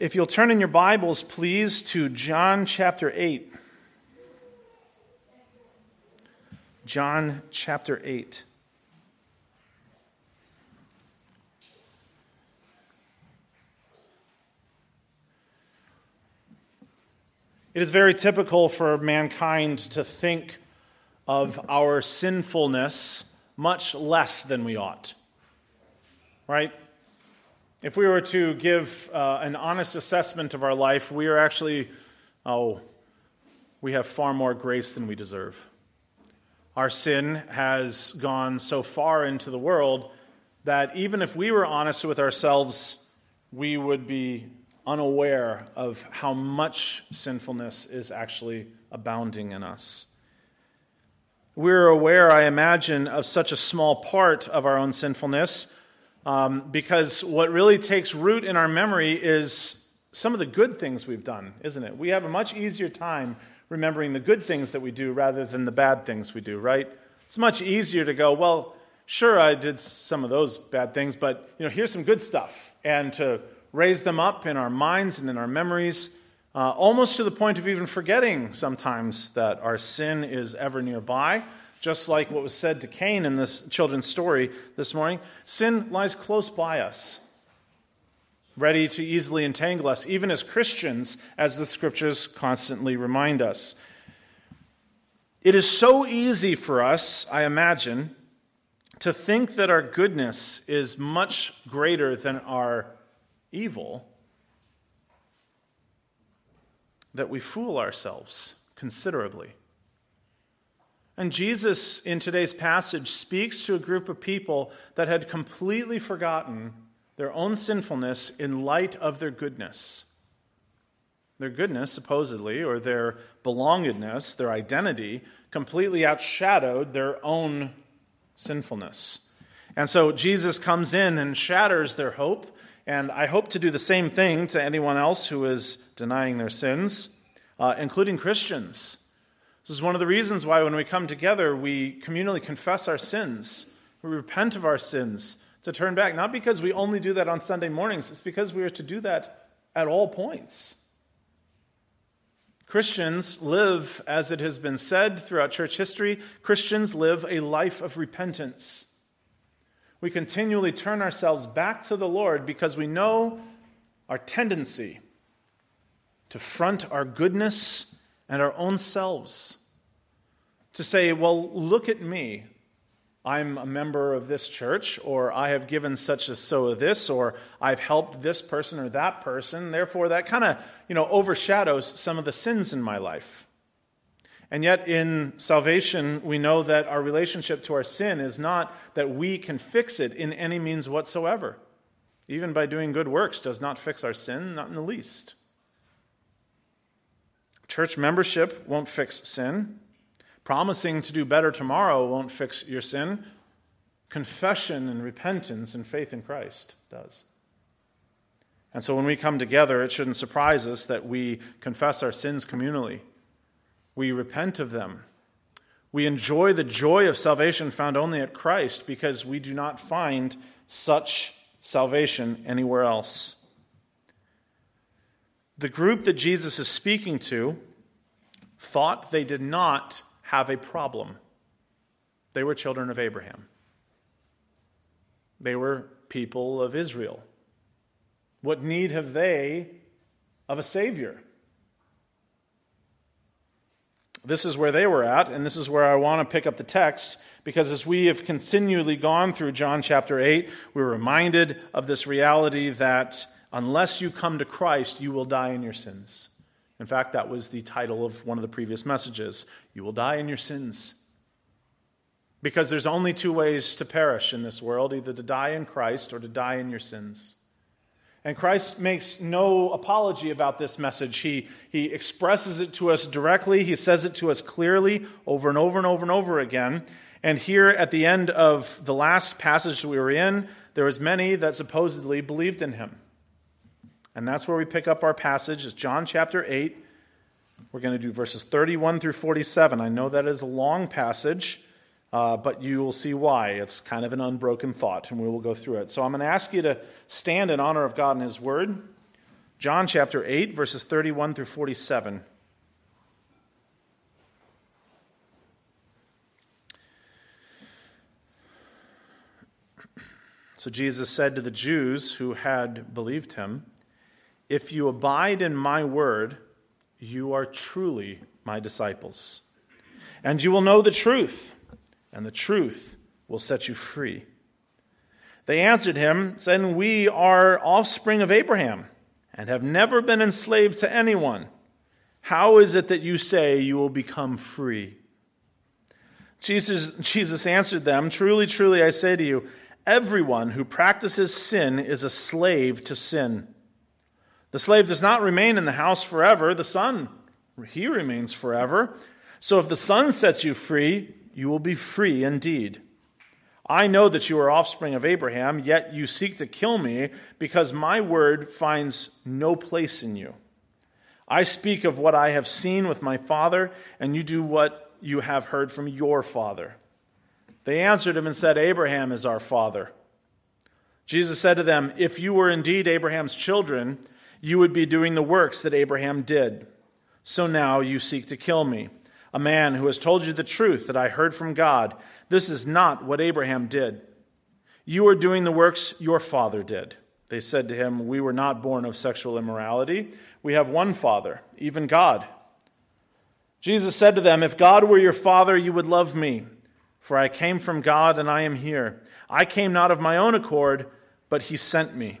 if you'll turn in your Bibles, please, to John chapter 8. John chapter 8. It is very typical for mankind to think of our sinfulness much less than we ought. Right? If we were to give uh, an honest assessment of our life, we are actually, oh, we have far more grace than we deserve. Our sin has gone so far into the world that even if we were honest with ourselves, we would be unaware of how much sinfulness is actually abounding in us. We're aware, I imagine, of such a small part of our own sinfulness um, because what really takes root in our memory is some of the good things we've done, isn't it? We have a much easier time remembering the good things that we do rather than the bad things we do, right? It's much easier to go, well, sure, I did some of those bad things, but you know, here's some good stuff, and to raise them up in our minds and in our memories, uh, almost to the point of even forgetting sometimes that our sin is ever nearby. Just like what was said to Cain in this children's story this morning, sin lies close by us, ready to easily entangle us, even as Christians, as the scriptures constantly remind us. It is so easy for us, I imagine, to think that our goodness is much greater than our evil that we fool ourselves considerably. And Jesus, in today's passage, speaks to a group of people that had completely forgotten their own sinfulness in light of their goodness. Their goodness, supposedly, or their belongingness, their identity, completely outshadowed their own sinfulness. And so Jesus comes in and shatters their hope and I hope to do the same thing to anyone else who is denying their sins, uh, including Christians. This is one of the reasons why, when we come together, we communally confess our sins. We repent of our sins to turn back, not because we only do that on Sunday mornings, it's because we are to do that at all points. Christians live, as it has been said throughout church history, Christians live a life of repentance we continually turn ourselves back to the Lord because we know our tendency to front our goodness and our own selves. To say, well, look at me. I'm a member of this church, or I have given such a so of this, or I've helped this person or that person. Therefore, that kind of you know overshadows some of the sins in my life. And yet, in salvation, we know that our relationship to our sin is not that we can fix it in any means whatsoever. Even by doing good works does not fix our sin, not in the least. Church membership won't fix sin. Promising to do better tomorrow won't fix your sin. Confession and repentance and faith in Christ does. And so when we come together, it shouldn't surprise us that we confess our sins communally we repent of them. We enjoy the joy of salvation found only at Christ because we do not find such salvation anywhere else. The group that Jesus is speaking to thought they did not have a problem. They were children of Abraham, they were people of Israel. What need have they of a Savior? This is where they were at, and this is where I want to pick up the text because as we have continually gone through John chapter 8, we're reminded of this reality that unless you come to Christ, you will die in your sins. In fact, that was the title of one of the previous messages. You will die in your sins. Because there's only two ways to perish in this world either to die in Christ or to die in your sins. And Christ makes no apology about this message. He, he expresses it to us directly, he says it to us clearly over and over and over and over again. And here at the end of the last passage we were in, there was many that supposedly believed in him. And that's where we pick up our passage. It's John chapter 8. We're going to do verses 31 through 47. I know that is a long passage. Uh, but you will see why. It's kind of an unbroken thought, and we will go through it. So I'm going to ask you to stand in honor of God and His Word. John chapter 8, verses 31 through 47. So Jesus said to the Jews who had believed him, If you abide in my word, you are truly my disciples. And you will know the truth, and the truth will set you free. They answered him, saying, We are offspring of Abraham and have never been enslaved to anyone. How is it that you say you will become free? Jesus, Jesus answered them, Truly, truly, I say to you, everyone who practices sin is a slave to sin. The slave does not remain in the house forever, the son, he remains forever. So if the son sets you free, you will be free indeed. I know that you are offspring of Abraham, yet you seek to kill me because my word finds no place in you. I speak of what I have seen with my father, and you do what you have heard from your father. They answered him and said, Abraham is our father. Jesus said to them, If you were indeed Abraham's children, you would be doing the works that Abraham did. So now you seek to kill me, a man who has told you the truth that I heard from God. This is not what Abraham did. You are doing the works your father did. They said to him, We were not born of sexual immorality. We have one father, even God. Jesus said to them, If God were your father, you would love me, for I came from God and I am here. I came not of my own accord, but he sent me.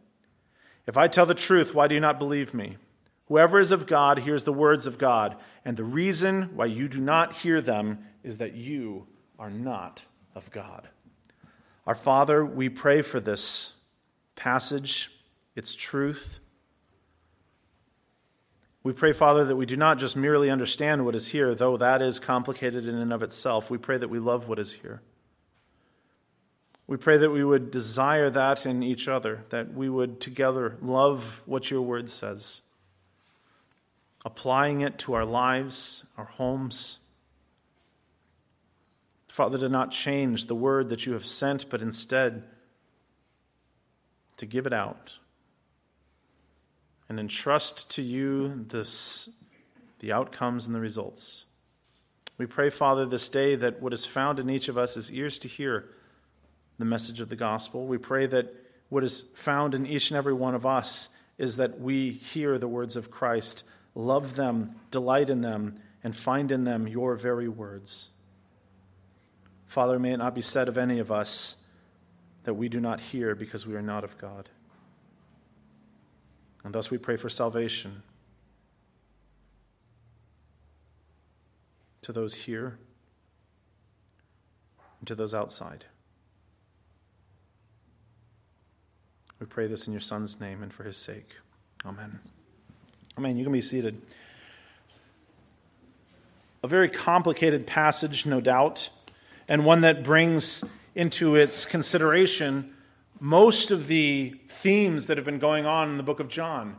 If I tell the truth, why do you not believe me? Whoever is of God hears the words of God, and the reason why you do not hear them is that you are not of God. Our Father, we pray for this passage, its truth. We pray, Father, that we do not just merely understand what is here, though that is complicated in and of itself. We pray that we love what is here. We pray that we would desire that in each other, that we would together love what your word says applying it to our lives, our homes. Father, to not change the word that you have sent, but instead to give it out and entrust to you this, the outcomes and the results. We pray, Father, this day that what is found in each of us is ears to hear the message of the gospel. We pray that what is found in each and every one of us is that we hear the words of Christ love them, delight in them, and find in them your very words. Father, may it not be said of any of us that we do not hear because we are not of God. And thus we pray for salvation to those here and to those outside. We pray this in your Son's name and for his sake. Amen. Amen. You can be seated. A very complicated passage, no doubt, and one that brings into its consideration most of the themes that have been going on in the book of John.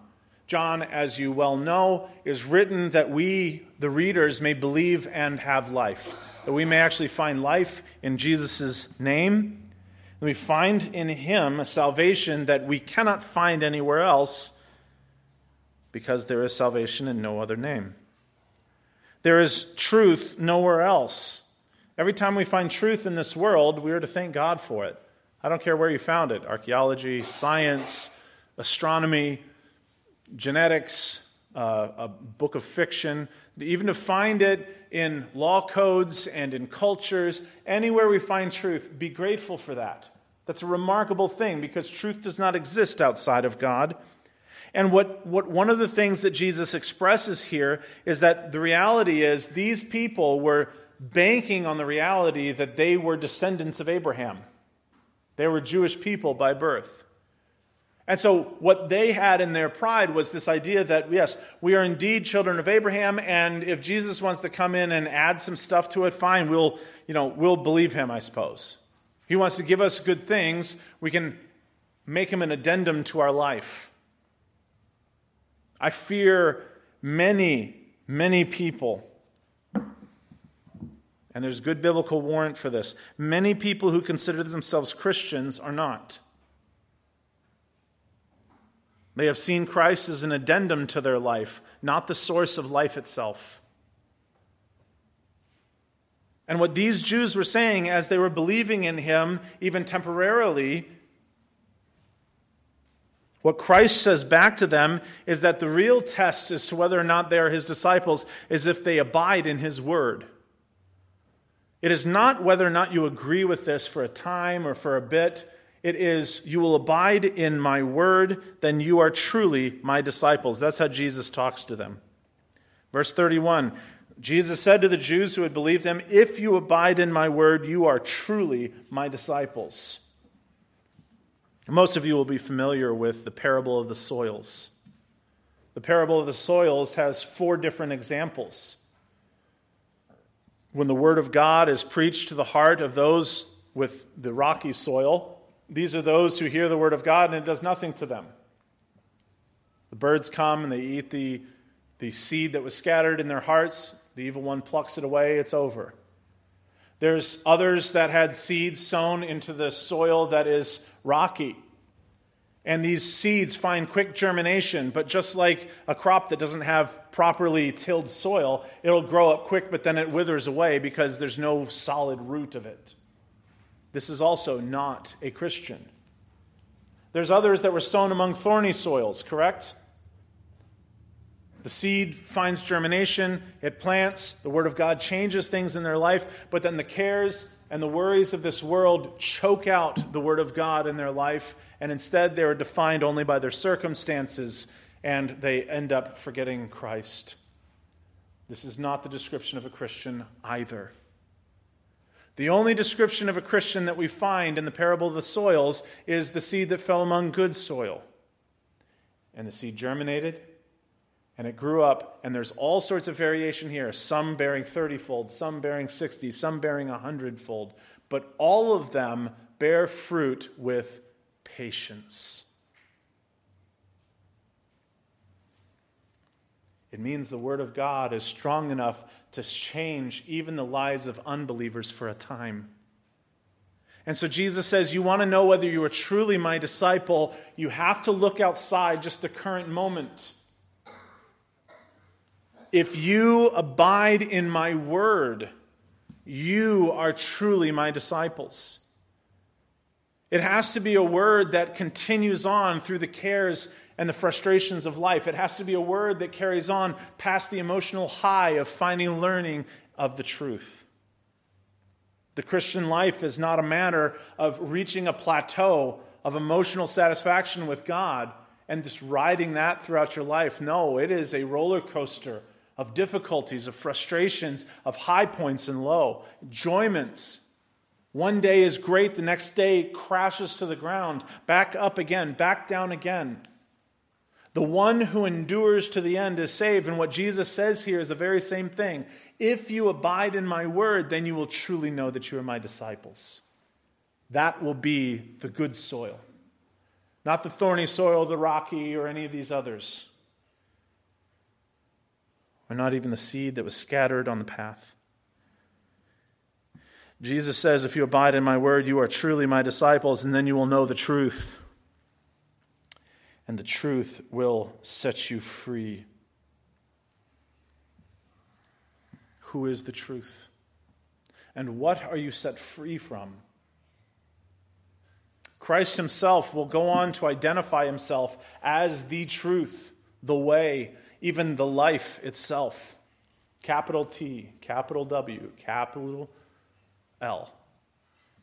John, as you well know, is written that we, the readers, may believe and have life, that we may actually find life in Jesus' name. We find in him a salvation that we cannot find anywhere else because there is salvation in no other name. There is truth nowhere else. Every time we find truth in this world, we are to thank God for it. I don't care where you found it archaeology, science, astronomy, genetics, uh, a book of fiction, even to find it in law codes and in cultures, anywhere we find truth, be grateful for that. That's a remarkable thing because truth does not exist outside of God. And what, what one of the things that Jesus expresses here is that the reality is these people were banking on the reality that they were descendants of Abraham. They were Jewish people by birth. And so, what they had in their pride was this idea that, yes, we are indeed children of Abraham, and if Jesus wants to come in and add some stuff to it, fine, we'll, you know, we'll believe him, I suppose. He wants to give us good things, we can make him an addendum to our life. I fear many, many people, and there's good biblical warrant for this. Many people who consider themselves Christians are not. They have seen Christ as an addendum to their life, not the source of life itself. And what these Jews were saying as they were believing in him, even temporarily, what Christ says back to them is that the real test as to whether or not they are his disciples is if they abide in his word. It is not whether or not you agree with this for a time or for a bit. It is, you will abide in my word, then you are truly my disciples. That's how Jesus talks to them. Verse 31 Jesus said to the Jews who had believed him, If you abide in my word, you are truly my disciples. Most of you will be familiar with the parable of the soils. The parable of the soils has four different examples. When the word of God is preached to the heart of those with the rocky soil, these are those who hear the word of God and it does nothing to them. The birds come and they eat the, the seed that was scattered in their hearts. The evil one plucks it away, it's over. There's others that had seeds sown into the soil that is rocky. And these seeds find quick germination, but just like a crop that doesn't have properly tilled soil, it'll grow up quick, but then it withers away because there's no solid root of it. This is also not a Christian. There's others that were sown among thorny soils, correct? The seed finds germination, it plants, the Word of God changes things in their life, but then the cares and the worries of this world choke out the Word of God in their life, and instead they are defined only by their circumstances, and they end up forgetting Christ. This is not the description of a Christian either. The only description of a Christian that we find in the parable of the soils is the seed that fell among good soil. And the seed germinated, and it grew up, and there's all sorts of variation here some bearing 30 fold, some bearing 60, some bearing 100 fold. But all of them bear fruit with patience. It means the Word of God is strong enough to change even the lives of unbelievers for a time. And so Jesus says, You want to know whether you are truly my disciple, you have to look outside just the current moment. If you abide in my word, you are truly my disciples. It has to be a word that continues on through the cares and the frustrations of life. It has to be a word that carries on past the emotional high of finding learning of the truth. The Christian life is not a matter of reaching a plateau of emotional satisfaction with God and just riding that throughout your life. No, it is a roller coaster of difficulties, of frustrations, of high points and low, enjoyments. One day is great, the next day crashes to the ground, back up again, back down again. The one who endures to the end is saved. And what Jesus says here is the very same thing. If you abide in my word, then you will truly know that you are my disciples. That will be the good soil, not the thorny soil, the rocky, or any of these others, or not even the seed that was scattered on the path. Jesus says, If you abide in my word, you are truly my disciples, and then you will know the truth and the truth will set you free. Who is the truth? And what are you set free from? Christ himself will go on to identify himself as the truth, the way, even the life itself. Capital T, capital W, capital L.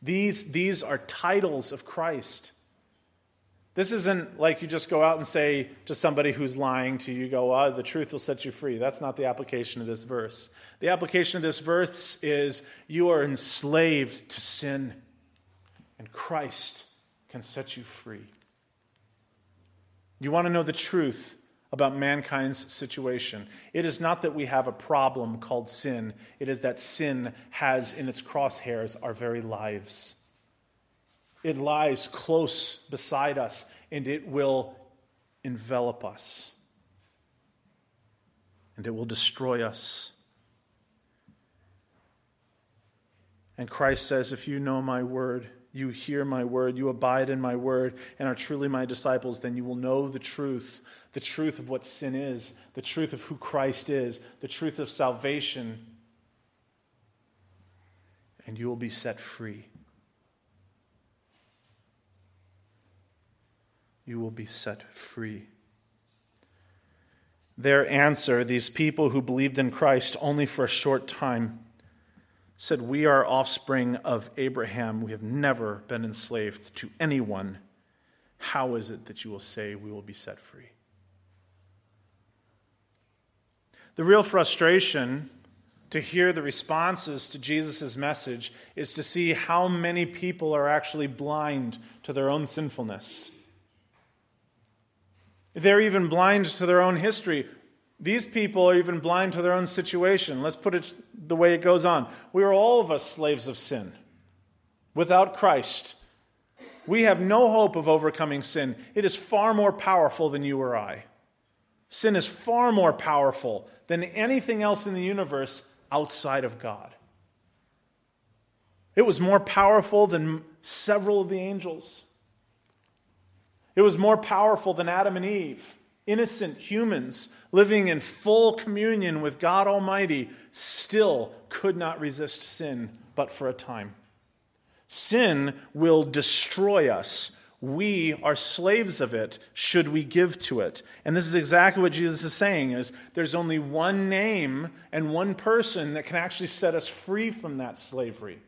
These, these are titles of Christ. This isn't like you just go out and say to somebody who's lying to you, go, the truth will set you free. That's not the application of this verse. The application of this verse is you are enslaved to sin, and Christ can set you free. You want to know the truth about mankind's situation. It is not that we have a problem called sin, it is that sin has in its crosshairs our very lives. It lies close beside us and it will envelop us and it will destroy us. And Christ says, If you know my word, you hear my word, you abide in my word, and are truly my disciples, then you will know the truth the truth of what sin is, the truth of who Christ is, the truth of salvation, and you will be set free. You will be set free. Their answer, these people who believed in Christ only for a short time, said, We are offspring of Abraham. We have never been enslaved to anyone. How is it that you will say we will be set free? The real frustration to hear the responses to Jesus' message is to see how many people are actually blind to their own sinfulness. They're even blind to their own history. These people are even blind to their own situation. Let's put it the way it goes on. We are all of us slaves of sin. Without Christ, we have no hope of overcoming sin. It is far more powerful than you or I. Sin is far more powerful than anything else in the universe outside of God. It was more powerful than several of the angels. It was more powerful than Adam and Eve, innocent humans living in full communion with God Almighty, still could not resist sin but for a time. Sin will destroy us. We are slaves of it should we give to it. And this is exactly what Jesus is saying is there's only one name and one person that can actually set us free from that slavery.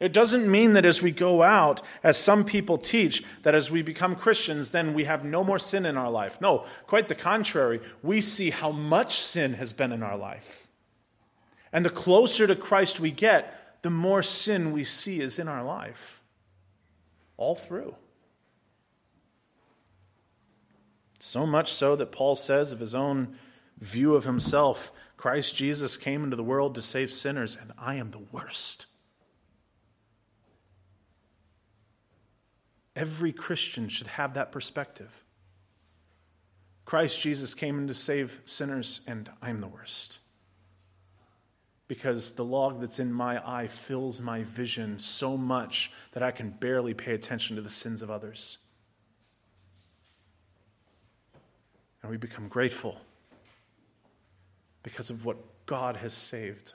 It doesn't mean that as we go out, as some people teach, that as we become Christians, then we have no more sin in our life. No, quite the contrary. We see how much sin has been in our life. And the closer to Christ we get, the more sin we see is in our life. All through. So much so that Paul says of his own view of himself Christ Jesus came into the world to save sinners, and I am the worst. Every Christian should have that perspective. Christ Jesus came in to save sinners, and I'm the worst. Because the log that's in my eye fills my vision so much that I can barely pay attention to the sins of others. And we become grateful because of what God has saved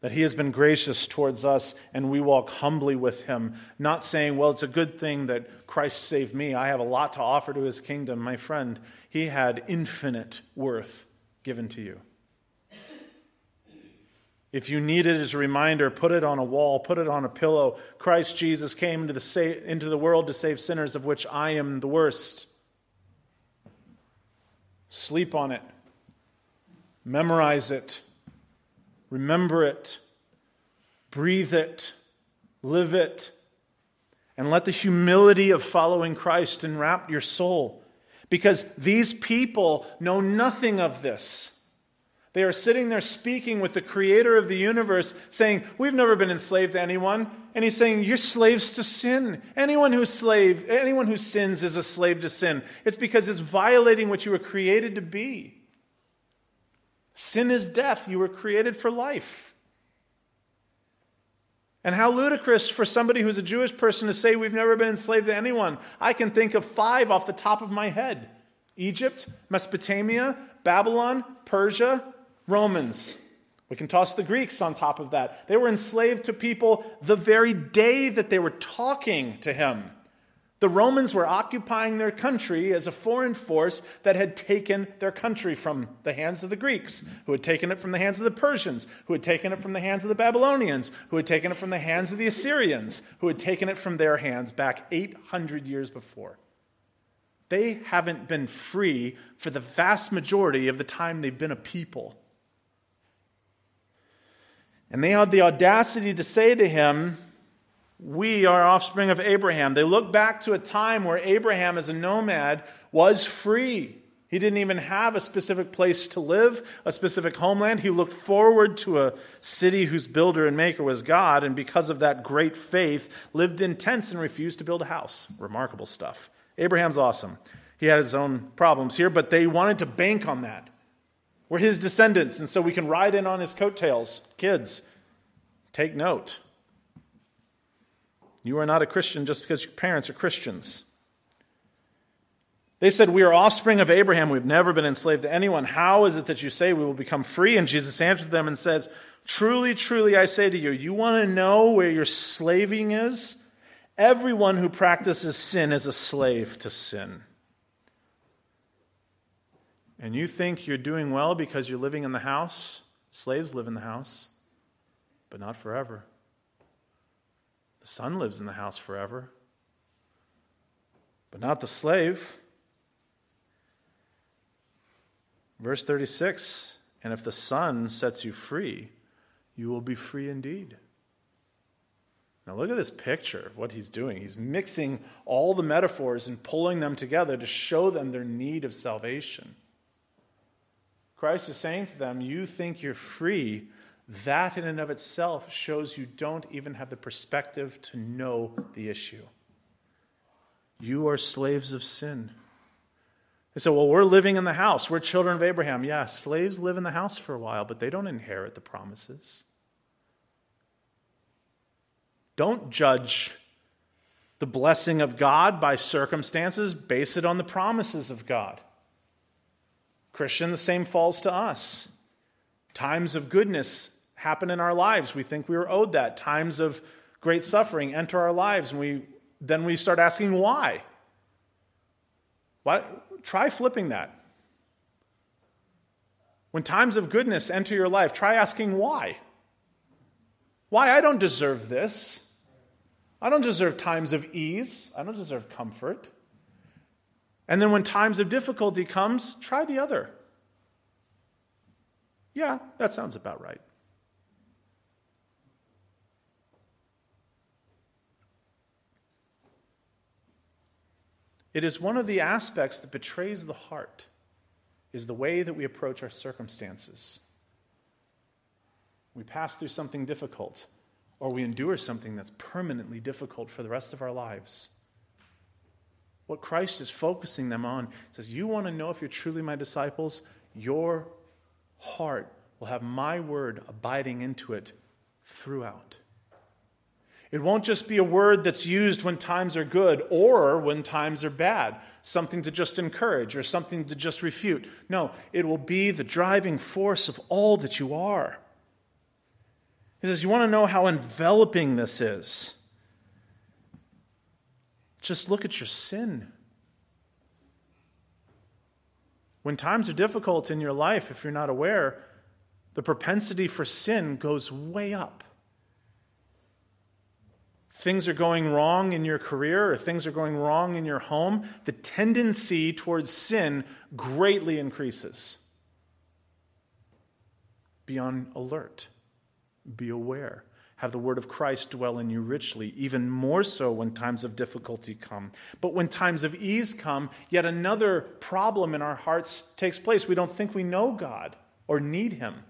that he has been gracious towards us and we walk humbly with him, not saying, well, it's a good thing that Christ saved me. I have a lot to offer to his kingdom. My friend, he had infinite worth given to you. If you need it as a reminder, put it on a wall, put it on a pillow. Christ Jesus came into the, sa- into the world to save sinners, of which I am the worst. Sleep on it, memorize it Remember it, breathe it, live it, and let the humility of following Christ enwrap your soul. Because these people know nothing of this. They are sitting there speaking with the creator of the universe, saying, We've never been enslaved to anyone. And he's saying, You're slaves to sin. Anyone who's slave, anyone who sins is a slave to sin. It's because it's violating what you were created to be. Sin is death. You were created for life. And how ludicrous for somebody who's a Jewish person to say we've never been enslaved to anyone. I can think of five off the top of my head Egypt, Mesopotamia, Babylon, Persia, Romans. We can toss the Greeks on top of that. They were enslaved to people the very day that they were talking to him. The Romans were occupying their country as a foreign force that had taken their country from the hands of the Greeks, who had taken it from the hands of the Persians, who had taken it from the hands of the Babylonians, who had taken it from the hands of the Assyrians, who had taken it from their hands back 800 years before. They haven't been free for the vast majority of the time they've been a people. And they had the audacity to say to him, We are offspring of Abraham. They look back to a time where Abraham, as a nomad, was free. He didn't even have a specific place to live, a specific homeland. He looked forward to a city whose builder and maker was God, and because of that great faith, lived in tents and refused to build a house. Remarkable stuff. Abraham's awesome. He had his own problems here, but they wanted to bank on that. We're his descendants, and so we can ride in on his coattails. Kids, take note. You are not a Christian just because your parents are Christians. They said, We are offspring of Abraham. We've never been enslaved to anyone. How is it that you say we will become free? And Jesus answered them and says, Truly, truly, I say to you, you want to know where your slaving is? Everyone who practices sin is a slave to sin. And you think you're doing well because you're living in the house? Slaves live in the house, but not forever. Son lives in the house forever, but not the slave. Verse 36 And if the Son sets you free, you will be free indeed. Now, look at this picture of what he's doing. He's mixing all the metaphors and pulling them together to show them their need of salvation. Christ is saying to them, You think you're free. That, in and of itself, shows you don't even have the perspective to know the issue. You are slaves of sin. They say, well, we're living in the house. We're children of Abraham. Yeah, slaves live in the house for a while, but they don't inherit the promises. Don't judge the blessing of God by circumstances, base it on the promises of God. Christian, the same falls to us. Times of goodness happen in our lives. We think we were owed that. Times of great suffering enter our lives, and we, then we start asking why. Why, try flipping that. When times of goodness enter your life, try asking why. Why? I don't deserve this. I don't deserve times of ease. I don't deserve comfort. And then when times of difficulty comes, try the other. Yeah, that sounds about right. It is one of the aspects that betrays the heart, is the way that we approach our circumstances. We pass through something difficult, or we endure something that's permanently difficult for the rest of our lives. What Christ is focusing them on says, You want to know if you're truly my disciples? Your heart will have my word abiding into it throughout. It won't just be a word that's used when times are good or when times are bad, something to just encourage or something to just refute. No, it will be the driving force of all that you are. He says, You want to know how enveloping this is? Just look at your sin. When times are difficult in your life, if you're not aware, the propensity for sin goes way up things are going wrong in your career or things are going wrong in your home, the tendency towards sin greatly increases. Be on alert, be aware. Have the word of Christ dwell in you richly, even more so when times of difficulty come. But when times of ease come, yet another problem in our hearts takes place. We don't think we know God or need Him.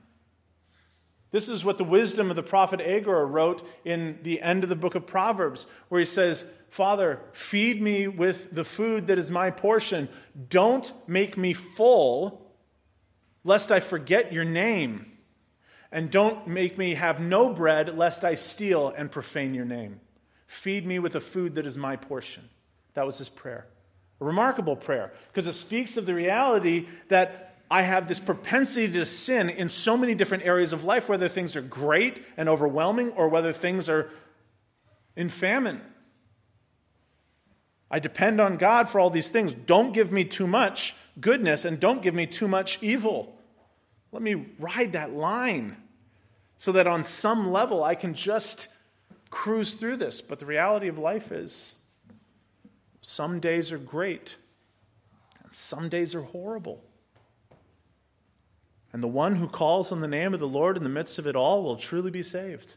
This is what the wisdom of the prophet Agur wrote in the end of the book of Proverbs, where he says, Father, feed me with the food that is my portion. Don't make me full, lest I forget your name. And don't make me have no bread, lest I steal and profane your name. Feed me with the food that is my portion. That was his prayer. A remarkable prayer, because it speaks of the reality that I have this propensity to sin in so many different areas of life, whether things are great and overwhelming or whether things are in famine. I depend on God for all these things. Don't give me too much goodness and don't give me too much evil. Let me ride that line so that on some level I can just cruise through this. But the reality of life is some days are great, and some days are horrible. And the one who calls on the name of the Lord in the midst of it all will truly be saved.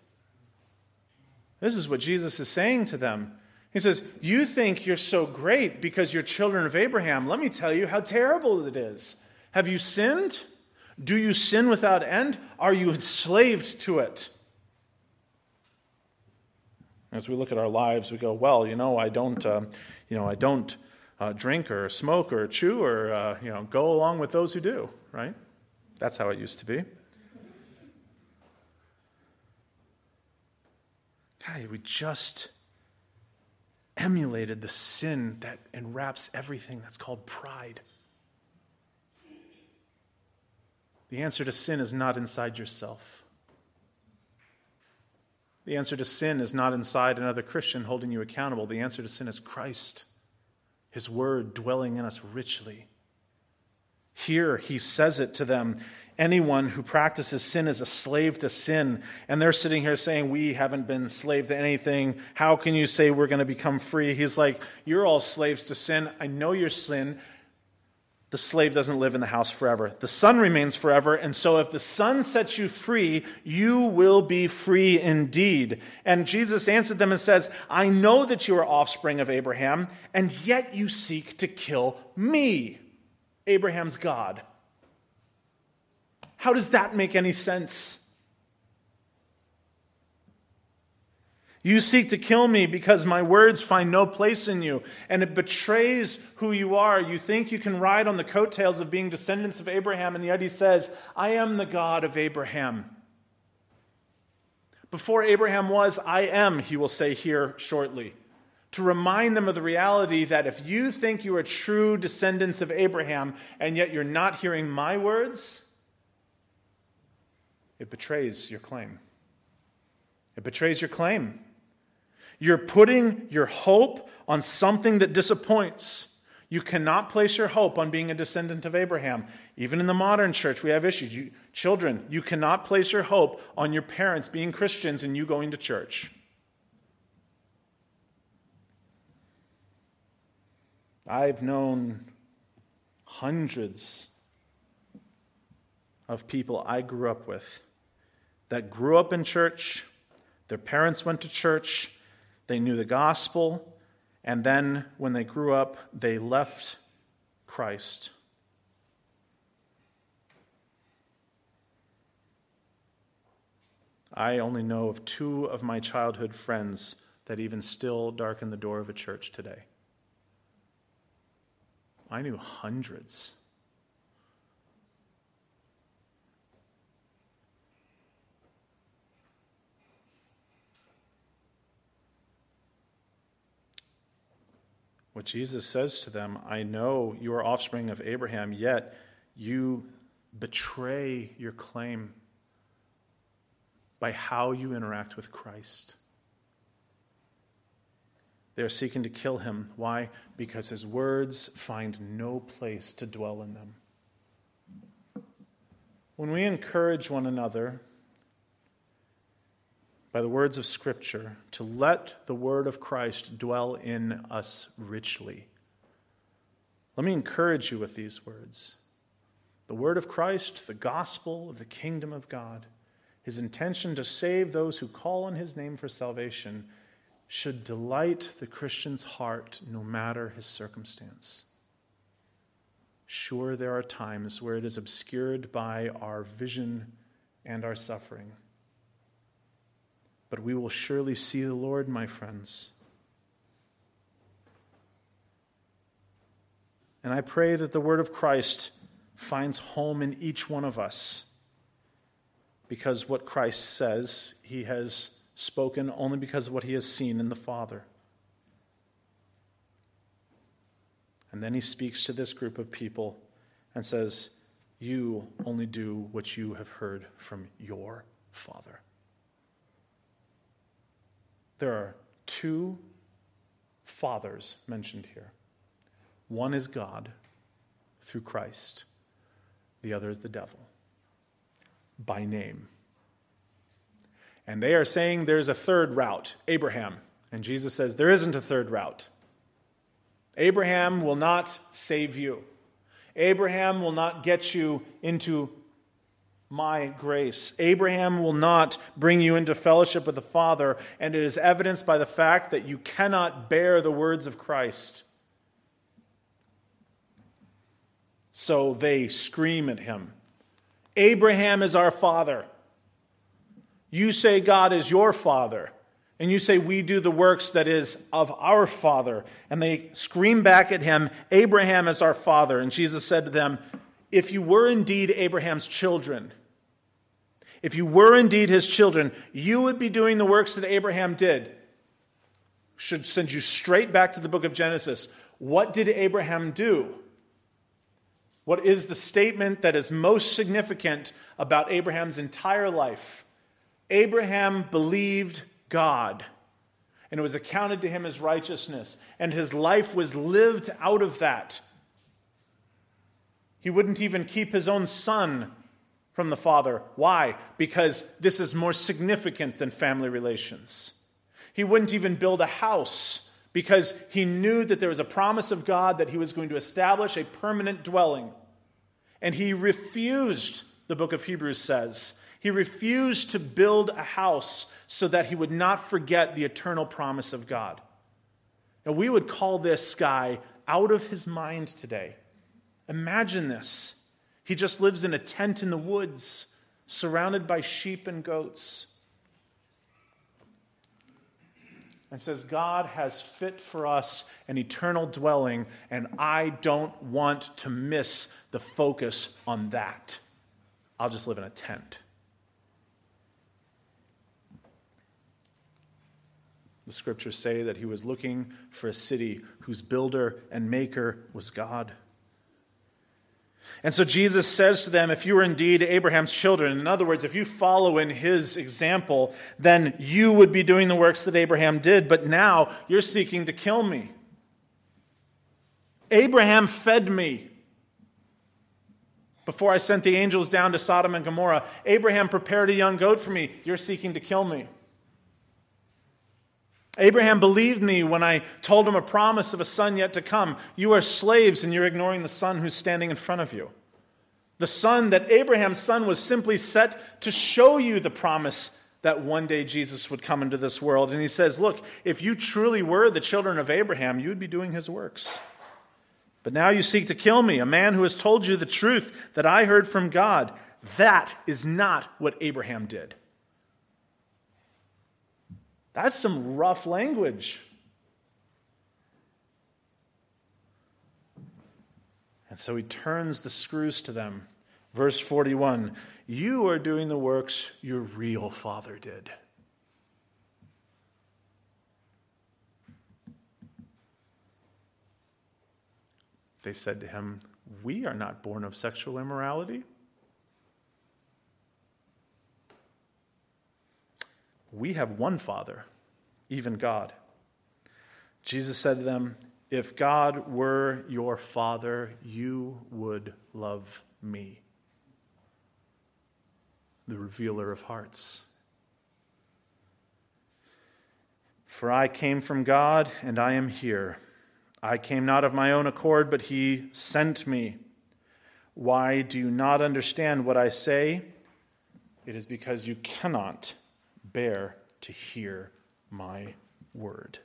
This is what Jesus is saying to them. He says, You think you're so great because you're children of Abraham. Let me tell you how terrible it is. Have you sinned? Do you sin without end? Are you enslaved to it? As we look at our lives, we go, Well, you know, I don't, uh, you know, I don't uh, drink or smoke or chew or, uh, you know, go along with those who do, right? That's how it used to be. God, we just emulated the sin that enwraps everything that's called pride. The answer to sin is not inside yourself. The answer to sin is not inside another Christian holding you accountable. The answer to sin is Christ, His Word dwelling in us richly. Here, He says it to them anyone who practices sin is a slave to sin. And they're sitting here saying, We haven't been slave to anything. How can you say we're going to become free? He's like, You're all slaves to sin. I know your sin. The slave doesn't live in the house forever. The son remains forever. And so if the son sets you free, you will be free indeed. And Jesus answered them and says, I know that you are offspring of Abraham, and yet you seek to kill me, Abraham's God. How does that make any sense? You seek to kill me because my words find no place in you, and it betrays who you are. You think you can ride on the coattails of being descendants of Abraham, and yet he says, I am the God of Abraham. Before Abraham was, I am, he will say here shortly, to remind them of the reality that if you think you are true descendants of Abraham, and yet you're not hearing my words, it betrays your claim. It betrays your claim. You're putting your hope on something that disappoints. You cannot place your hope on being a descendant of Abraham. Even in the modern church, we have issues. You, children, you cannot place your hope on your parents being Christians and you going to church. I've known hundreds of people I grew up with that grew up in church, their parents went to church, they knew the gospel, and then when they grew up, they left Christ. I only know of two of my childhood friends that even still darken the door of a church today. I knew hundreds. What Jesus says to them, I know you are offspring of Abraham, yet you betray your claim by how you interact with Christ. They're seeking to kill him. Why? Because his words find no place to dwell in them. When we encourage one another, by the words of Scripture to let the word of Christ dwell in us richly. Let me encourage you with these words. The word of Christ, the gospel of the kingdom of God, his intention to save those who call on his name for salvation, should delight the Christian's heart no matter his circumstance. Sure, there are times where it is obscured by our vision and our suffering but we will surely see the Lord, my friends. And I pray that the word of Christ finds home in each one of us. Because what Christ says, he has spoken only because of what he has seen in the Father. And then he speaks to this group of people and says, You only do what you have heard from your Father. There are two fathers mentioned here one is God through Christ, the other is the devil by name. And they are saying there's a third route, Abraham. And Jesus says there isn't a third route. Abraham will not save you. Abraham will not get you into my grace. Abraham will not bring you into fellowship with the Father, and it is evidenced by the fact that you cannot bear the words of Christ. So they scream at him Abraham is our father. You say God is your father. And you say, We do the works that is of our father. And they scream back at him, Abraham is our father. And Jesus said to them, If you were indeed Abraham's children, if you were indeed his children, you would be doing the works that Abraham did. Should send you straight back to the book of Genesis. What did Abraham do? What is the statement that is most significant about Abraham's entire life? Abraham believed God, and it was accounted to him as righteousness, and his life was lived out of that. He wouldn't even keep his own son from the Father. Why? Because this is more significant than family relations. He wouldn't even build a house because he knew that there was a promise of God that he was going to establish a permanent dwelling. And he refused, the book of Hebrews says, he refused to build a house so that he would not forget the eternal promise of God. Now, we would call this guy out of his mind today. Imagine this. He just lives in a tent in the woods, surrounded by sheep and goats. And says, God has fit for us an eternal dwelling, and I don't want to miss the focus on that. I'll just live in a tent. The scriptures say that he was looking for a city whose builder and maker was God. And so Jesus says to them, If you are indeed Abraham's children, in other words, if you follow in his example, then you would be doing the works that Abraham did, but now you're seeking to kill me. Abraham fed me. Before I sent the angels down to Sodom and Gomorrah, Abraham prepared a young goat for me. You're seeking to kill me. Abraham believed me when I told him a promise of a son yet to come. You are slaves and you're ignoring the son who's standing in front of you. The son that Abraham's son was simply set to show you the promise that one day Jesus would come into this world. And he says, Look, if you truly were the children of Abraham, you would be doing his works. But now you seek to kill me, a man who has told you the truth that I heard from God. That is not what Abraham did. That's some rough language. And so he turns the screws to them. Verse 41 You are doing the works your real father did. They said to him, We are not born of sexual immorality. We have one Father, even God. Jesus said to them, If God were your Father, you would love me, the revealer of hearts. For I came from God, and I am here. I came not of my own accord, but He sent me. Why do you not understand what I say? It is because you cannot bear to hear my word.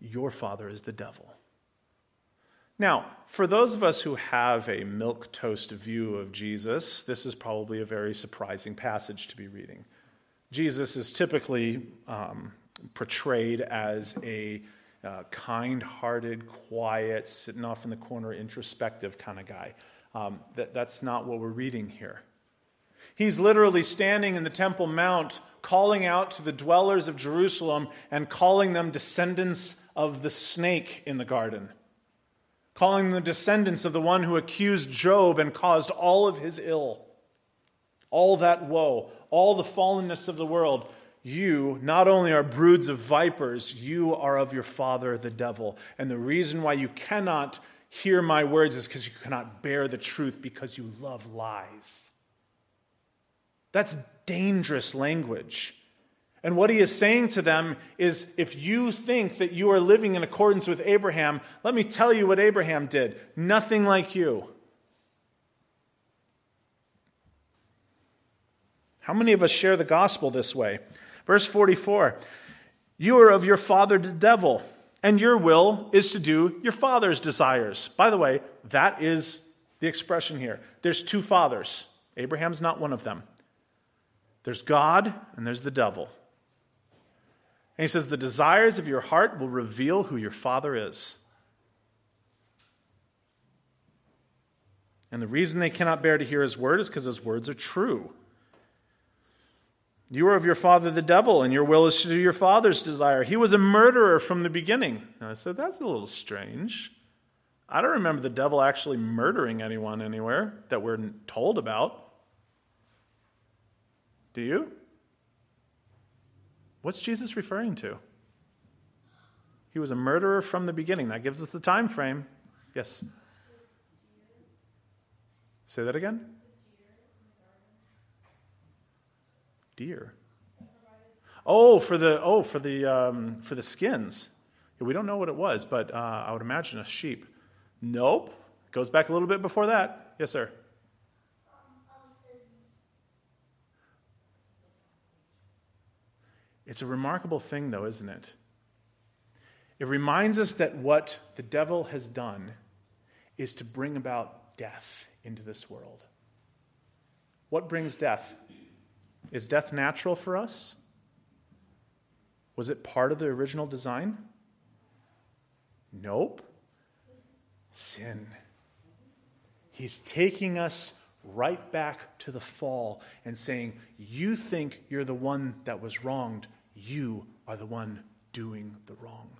Your father is the devil. Now, for those of us who have a milk toast view of Jesus, this is probably a very surprising passage to be reading. Jesus is typically um, portrayed as a uh, kind hearted, quiet, sitting off in the corner, introspective kind of guy. Um, that, that's not what we're reading here. He's literally standing in the Temple Mount, calling out to the dwellers of Jerusalem and calling them descendants of the snake in the garden, calling them descendants of the one who accused Job and caused all of his ill, all that woe, all the fallenness of the world. You not only are broods of vipers, you are of your father, the devil. And the reason why you cannot hear my words is because you cannot bear the truth because you love lies. That's dangerous language. And what he is saying to them is if you think that you are living in accordance with Abraham, let me tell you what Abraham did. Nothing like you. How many of us share the gospel this way? Verse 44 You are of your father, the devil, and your will is to do your father's desires. By the way, that is the expression here. There's two fathers. Abraham's not one of them. There's God and there's the devil. And he says, The desires of your heart will reveal who your father is. And the reason they cannot bear to hear his word is because his words are true. You are of your father the devil, and your will is to do your father's desire. He was a murderer from the beginning. And I said, That's a little strange. I don't remember the devil actually murdering anyone anywhere that we're told about. Do you? What's Jesus referring to? He was a murderer from the beginning. That gives us the time frame. Yes. Say that again. Deer. Oh, for the oh for the um, for the skins. We don't know what it was, but uh, I would imagine a sheep. Nope. Goes back a little bit before that. Yes, sir. It's a remarkable thing, though, isn't it? It reminds us that what the devil has done is to bring about death into this world. What brings death? Is death natural for us? Was it part of the original design? Nope. Sin. He's taking us right back to the fall and saying, You think you're the one that was wronged, you are the one doing the wrong.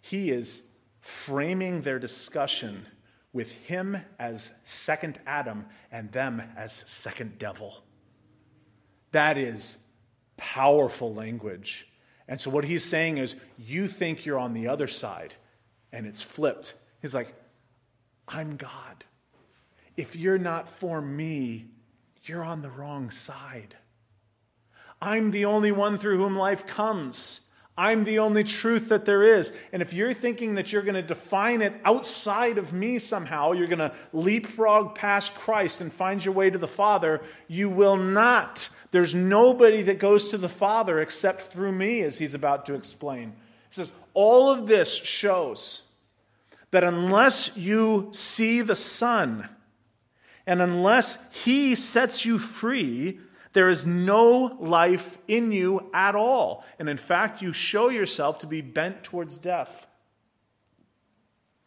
He is framing their discussion with him as second Adam and them as second devil. That is powerful language. And so, what he's saying is, you think you're on the other side, and it's flipped. He's like, I'm God. If you're not for me, you're on the wrong side. I'm the only one through whom life comes. I'm the only truth that there is. And if you're thinking that you're going to define it outside of me somehow, you're going to leapfrog past Christ and find your way to the Father, you will not. There's nobody that goes to the Father except through me, as he's about to explain. He says, All of this shows that unless you see the Son, and unless he sets you free, there is no life in you at all. And in fact, you show yourself to be bent towards death.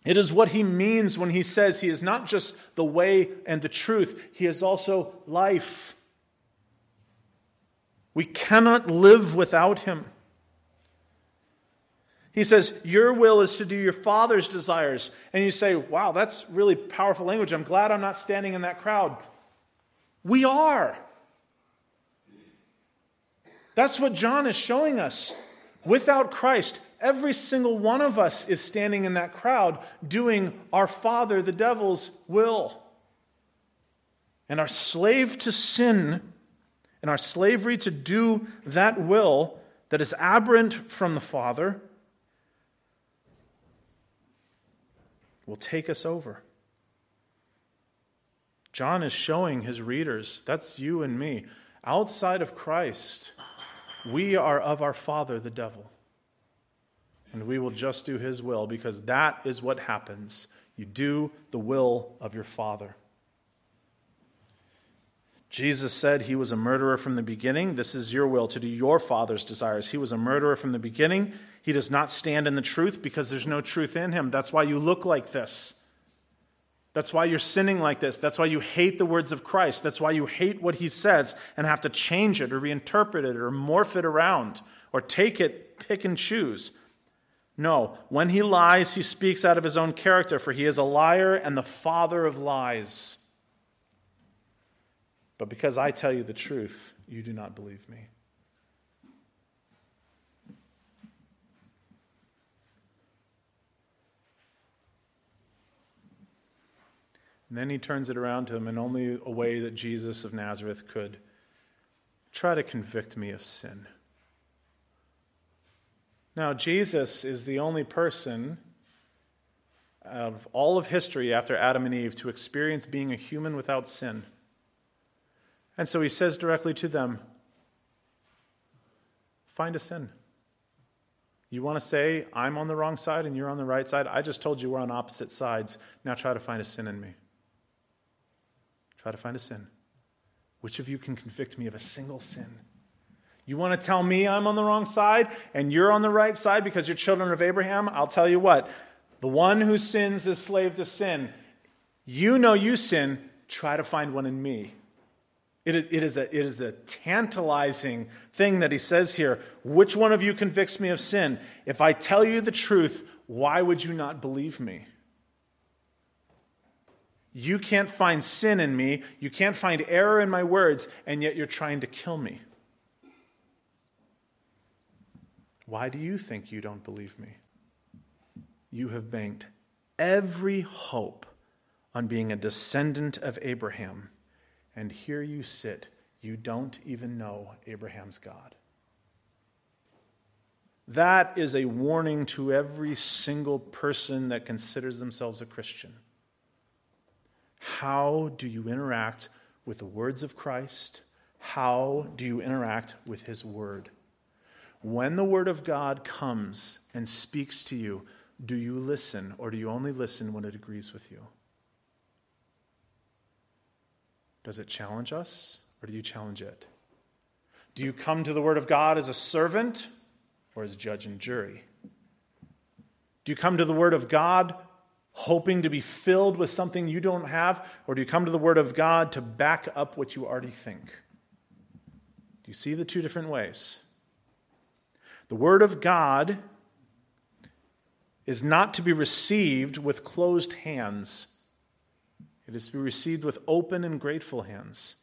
It is what he means when he says he is not just the way and the truth, he is also life. We cannot live without him. He says, Your will is to do your father's desires. And you say, Wow, that's really powerful language. I'm glad I'm not standing in that crowd. We are. That's what John is showing us. Without Christ, every single one of us is standing in that crowd doing our Father, the devil's will. And our slave to sin and our slavery to do that will that is aberrant from the Father will take us over. John is showing his readers, that's you and me, outside of Christ we are of our father, the devil. And we will just do his will because that is what happens. You do the will of your father. Jesus said he was a murderer from the beginning. This is your will to do your father's desires. He was a murderer from the beginning. He does not stand in the truth because there's no truth in him. That's why you look like this. That's why you're sinning like this. That's why you hate the words of Christ. That's why you hate what he says and have to change it or reinterpret it or morph it around or take it, pick and choose. No, when he lies, he speaks out of his own character, for he is a liar and the father of lies. But because I tell you the truth, you do not believe me. And then he turns it around to him in only a way that Jesus of Nazareth could try to convict me of sin. Now, Jesus is the only person of all of history after Adam and Eve to experience being a human without sin. And so he says directly to them find a sin. You want to say, I'm on the wrong side and you're on the right side? I just told you we're on opposite sides. Now try to find a sin in me. Try to find a sin. Which of you can convict me of a single sin? You want to tell me I'm on the wrong side and you're on the right side because you're children of Abraham? I'll tell you what. The one who sins is slave to sin. You know you sin. Try to find one in me. It is, it, is a, it is a tantalizing thing that he says here. Which one of you convicts me of sin? If I tell you the truth, why would you not believe me? You can't find sin in me, you can't find error in my words, and yet you're trying to kill me. Why do you think you don't believe me? You have banked every hope on being a descendant of Abraham and here you sit. You don't even know Abraham's God. That is a warning to every single person that considers themselves a Christian. How do you interact with the words of Christ? How do you interact with His Word? When the Word of God comes and speaks to you, do you listen or do you only listen when it agrees with you? Does it challenge us or do you challenge it? Do you come to the Word of God as a servant or as judge and jury? Do you come to the Word of God hoping to be filled with something you don't have, or do you come to the Word of God to back up what you already think? Do you see the two different ways? The Word of God is not to be received with closed hands it is to be received with open and grateful hands.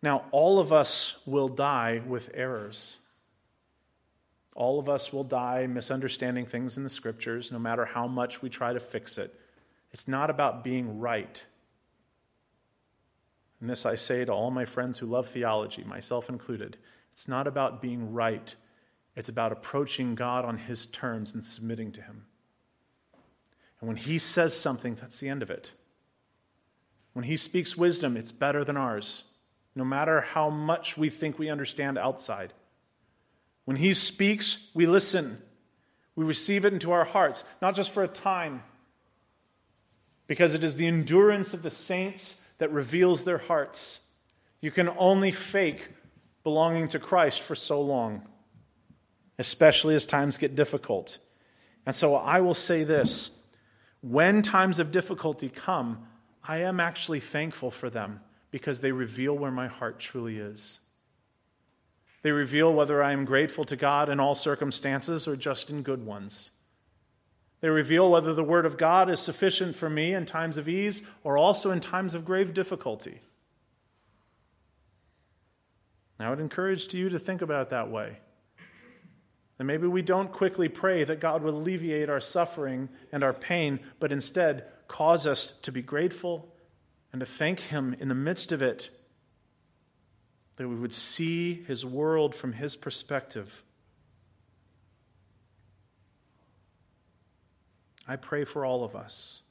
Now, all of us will die with errors. All of us will die misunderstanding things in the scriptures, no matter how much we try to fix it. It's not about being right. And this I say to all my friends who love theology, myself included. It's not about being right, it's about approaching God on His terms and submitting to Him. And when he says something, that's the end of it. When he speaks wisdom, it's better than ours, no matter how much we think we understand outside. When he speaks, we listen. We receive it into our hearts, not just for a time, because it is the endurance of the saints that reveals their hearts. You can only fake belonging to Christ for so long, especially as times get difficult. And so I will say this when times of difficulty come, I am actually thankful for them because they reveal where my heart truly is. They reveal whether I am grateful to God in all circumstances or just in good ones. They reveal whether the Word of God is sufficient for me in times of ease or also in times of grave difficulty. I would encourage you to think about it that way. And maybe we don't quickly pray that God would alleviate our suffering and our pain, but instead cause us to be grateful and to thank Him in the midst of it, that we would see His world from His perspective. I pray for all of us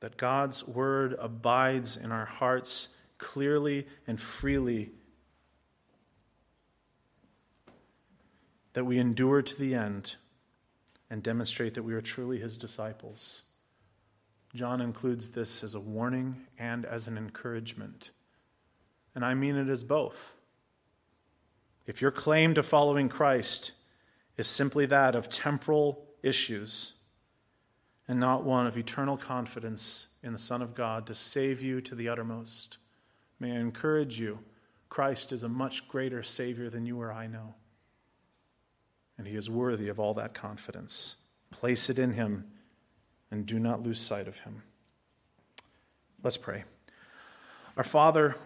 that God's word abides in our hearts clearly and freely that we endure to the end and demonstrate that we are truly his disciples. John includes this as a warning and as an encouragement. And I mean it as both. If your claim to following Christ is simply that of temporal issues and not one of eternal confidence in the Son of God to save you to the uttermost, may I encourage you Christ is a much greater Savior than you or I know and he is worthy of all that confidence. Place it in him and do not lose sight of him. Let's pray. Our Father,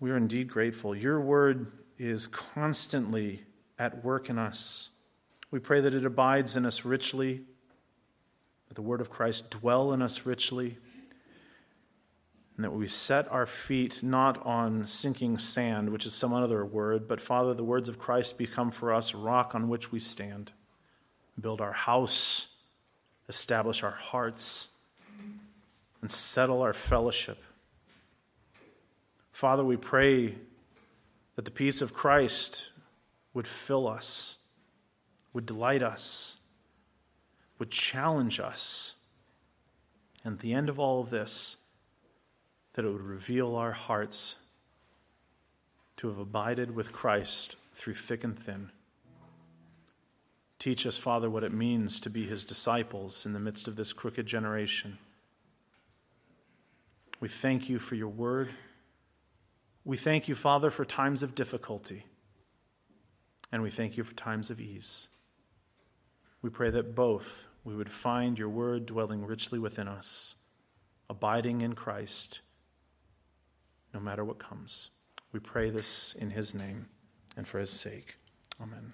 we are indeed grateful. Your word is constantly at work in us. We pray that it abides in us richly, that the word of Christ dwell in us richly and that we set our feet not on sinking sand, which is some other word, but Father, the words of Christ become for us a rock on which we stand, build our house, establish our hearts. and settle our fellowship. Father, we pray that the peace of Christ would fill us, would delight us, would challenge us. And at the end of all of this, that it would reveal our hearts to have abided with Christ through thick and thin. Teach us, Father, what it means to be his disciples in the midst of this crooked generation. We thank you for your word. We thank you, Father, for times of difficulty. And we thank you for times of ease. We pray that both we would find your word dwelling richly within us, abiding in Christ, no matter what comes. We pray this in his name and for his sake. Amen.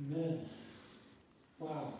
Amen. Wow.